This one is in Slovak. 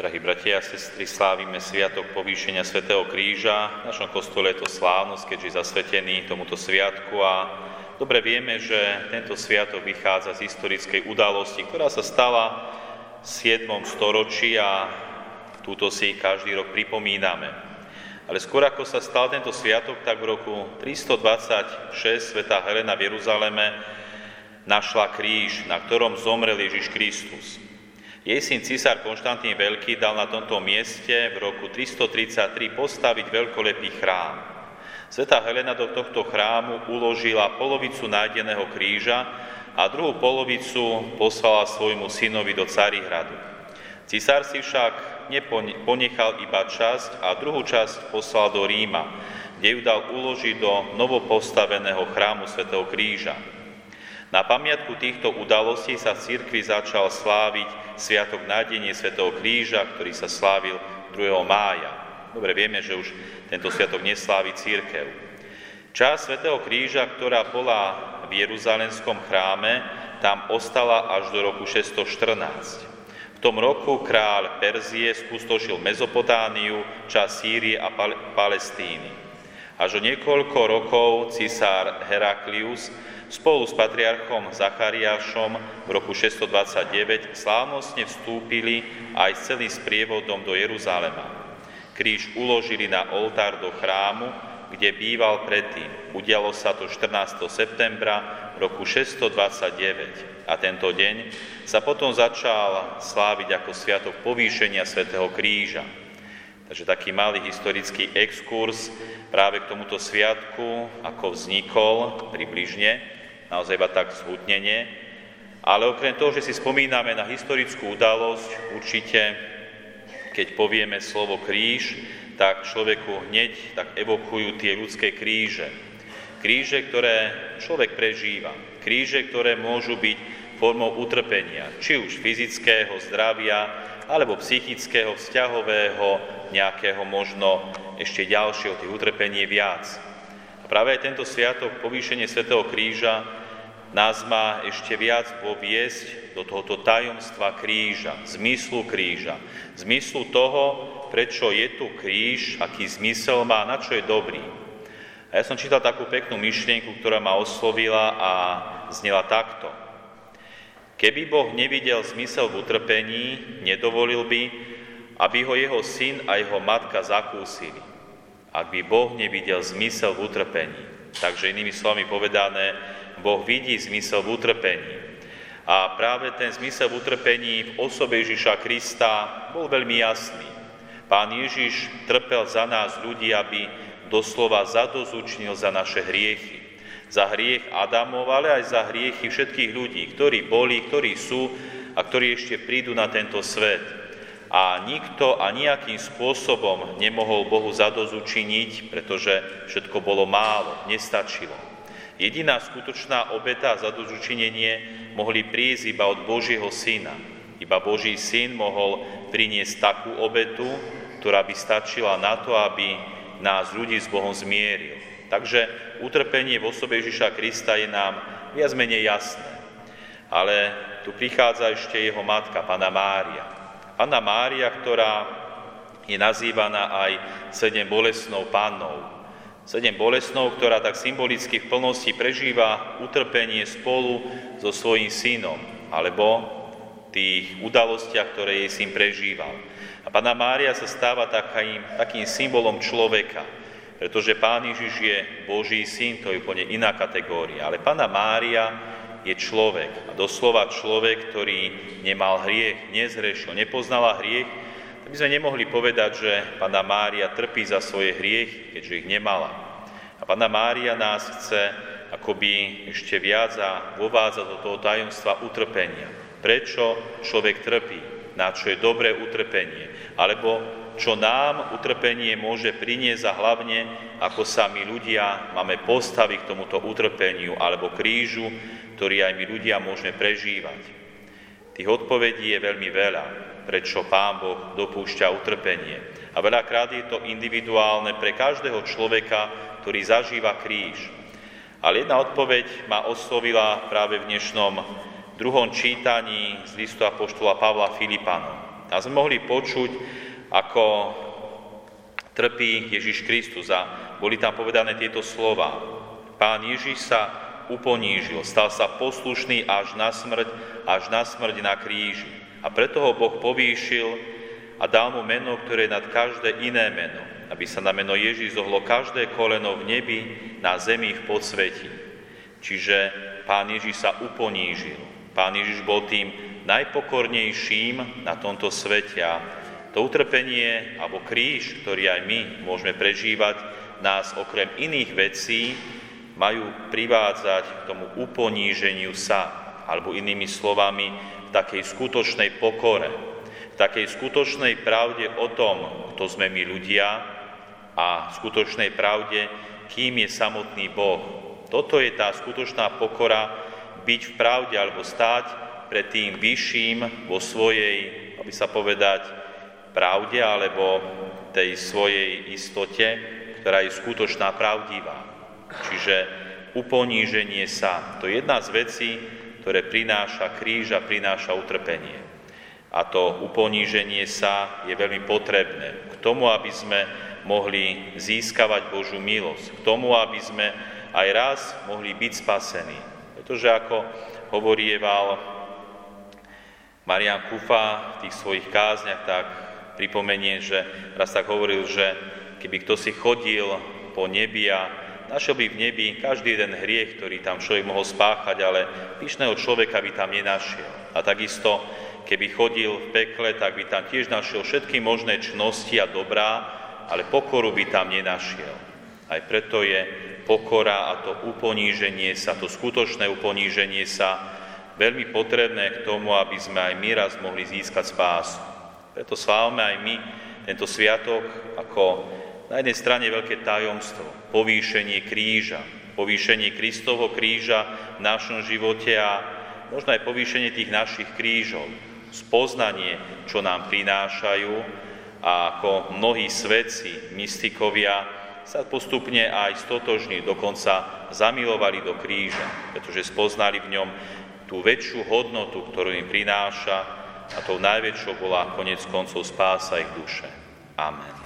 Drahí bratia a sestry, slávime Sviatok povýšenia Svetého Kríža. V našom kostole je to slávnosť, keďže je zasvetený tomuto sviatku a dobre vieme, že tento sviatok vychádza z historickej udalosti, ktorá sa stala v 7. storočí a túto si každý rok pripomíname. Ale skôr ako sa stal tento sviatok, tak v roku 326 Svetá Helena v Jeruzaleme našla kríž, na ktorom zomrel Ježiš Kristus. Jej syn císar Konštantín Veľký dal na tomto mieste v roku 333 postaviť veľkolepý chrám. Sveta Helena do tohto chrámu uložila polovicu nájdeného kríža a druhú polovicu poslala svojmu synovi do Carihradu. Cisár si však neponechal iba časť a druhú časť poslal do Ríma, kde ju dal uložiť do novopostaveného chrámu svätého Kríža. Na pamiatku týchto udalostí sa v cirkvi začal sláviť Sviatok nádenie svätého Kríža, ktorý sa slávil 2. mája. Dobre vieme, že už tento sviatok neslávi církev. Časť svätého Kríža, ktorá bola v Jeruzalemskom chráme, tam ostala až do roku 614. V tom roku kráľ Perzie spustošil Mezopotániu, časť Sýrie a Palestíny. Až o niekoľko rokov cisár Heraklius spolu s patriarchom Zachariášom v roku 629 slávnostne vstúpili aj s celým sprievodom do Jeruzalema. Kríž uložili na oltár do chrámu, kde býval predtým. Udialo sa to 14. septembra roku 629 a tento deň sa potom začal sláviť ako sviatok povýšenia svätého Kríža. Takže taký malý historický exkurs práve k tomuto sviatku, ako vznikol približne naozaj iba tak zhutnenie. Ale okrem toho, že si spomíname na historickú udalosť, určite, keď povieme slovo kríž, tak človeku hneď tak evokujú tie ľudské kríže. Kríže, ktoré človek prežíva. Kríže, ktoré môžu byť formou utrpenia, či už fyzického zdravia, alebo psychického, vzťahového, nejakého možno ešte ďalšieho, tých utrpení viac. Práve aj tento sviatok, povýšenie Svetého kríža, nás má ešte viac poviesť do tohoto tajomstva kríža, zmyslu kríža, zmyslu toho, prečo je tu kríž, aký zmysel má, na čo je dobrý. A ja som čítal takú peknú myšlienku, ktorá ma oslovila a znela takto. Keby Boh nevidel zmysel v utrpení, nedovolil by, aby ho jeho syn a jeho matka zakúsili. Ak by Boh nevidel zmysel v utrpení. Takže inými slovami povedané, Boh vidí zmysel v utrpení. A práve ten zmysel v utrpení v osobe Ježiša Krista bol veľmi jasný. Pán Ježiš trpel za nás ľudí, aby doslova zadozučnil za naše hriechy. Za hriech Adamov, ale aj za hriechy všetkých ľudí, ktorí boli, ktorí sú a ktorí ešte prídu na tento svet. A nikto a nejakým spôsobom nemohol Bohu zadozučiniť, pretože všetko bolo málo, nestačilo. Jediná skutočná obeta za dozučinenie mohli prísť iba od Božieho Syna. Iba Boží Syn mohol priniesť takú obetu, ktorá by stačila na to, aby nás ľudí s Bohom zmieril. Takže utrpenie v osobe Ježiša Krista je nám viac menej jasné. Ale tu prichádza ešte jeho matka, Pana Mária. Pana Mária, ktorá je nazývaná aj sedem bolesnou pannou, Sedem bolesnou, ktorá tak symbolicky v plnosti prežíva utrpenie spolu so svojím synom, alebo tých udalostiach, ktoré jej syn prežíval. A Pána Mária sa stáva takým, takým symbolom človeka, pretože Pán Ježiš je Boží syn, to je úplne iná kategória. Ale Pána Mária je človek. A doslova človek, ktorý nemal hriech, nezrešil, nepoznala hriech, by sme nemohli povedať, že Pana Mária trpí za svoje hriechy, keďže ich nemala. A Pana Mária nás chce akoby ešte viac a vovádza do toho tajomstva utrpenia. Prečo človek trpí? Na čo je dobré utrpenie? Alebo čo nám utrpenie môže priniesť a hlavne, ako sa my ľudia máme postaviť k tomuto utrpeniu alebo krížu, ktorý aj my ľudia môžeme prežívať. Tých odpovedí je veľmi veľa prečo Pán Boh dopúšťa utrpenie. A veľakrát je to individuálne pre každého človeka, ktorý zažíva kríž. Ale jedna odpoveď ma oslovila práve v dnešnom druhom čítaní z listu Apoštola Pavla Filipanom. A sme mohli počuť, ako trpí Ježiš Kristus a boli tam povedané tieto slova. Pán Ježiš sa uponížil, stal sa poslušný až na smrť, až na smrť na kríži. A preto ho Boh povýšil a dal mu meno, ktoré je nad každé iné meno, aby sa na meno Ježiš zohlo každé koleno v nebi, na zemi, v podsvetí. Čiže Pán Ježiš sa uponížil. Pán Ježiš bol tým najpokornejším na tomto svete a to utrpenie alebo kríž, ktorý aj my môžeme prežívať, nás okrem iných vecí majú privádzať k tomu uponíženiu sa, alebo inými slovami, v takej skutočnej pokore, v takej skutočnej pravde o tom, kto sme my ľudia a skutočnej pravde, kým je samotný Boh. Toto je tá skutočná pokora, byť v pravde alebo stáť pred tým vyšším vo svojej, aby sa povedať, pravde alebo tej svojej istote, ktorá je skutočná, pravdivá. Čiže uponíženie sa. To je jedna z vecí, ktoré prináša kríž a prináša utrpenie. A to uponíženie sa je veľmi potrebné k tomu, aby sme mohli získavať Božú milosť, k tomu, aby sme aj raz mohli byť spasení. Pretože ako hovorieval Marian Kufa v tých svojich kázniach, tak pripomenie, že raz tak hovoril, že keby kto si chodil po nebi a našiel by v nebi každý jeden hriech, ktorý tam človek mohol spáchať, ale pyšného človeka by tam nenašiel. A takisto, keby chodil v pekle, tak by tam tiež našiel všetky možné čnosti a dobrá, ale pokoru by tam nenašiel. Aj preto je pokora a to uponíženie sa, to skutočné uponíženie sa veľmi potrebné k tomu, aby sme aj my raz mohli získať spásu. Preto slávame aj my tento sviatok ako na jednej strane veľké tajomstvo, povýšenie kríža, povýšenie Kristovho kríža v našom živote a možno aj povýšenie tých našich krížov, spoznanie, čo nám prinášajú a ako mnohí svedci, mystikovia sa postupne aj stotožní, dokonca zamilovali do kríža, pretože spoznali v ňom tú väčšiu hodnotu, ktorú im prináša a tou najväčšou bola konec koncov spása ich duše. Amen.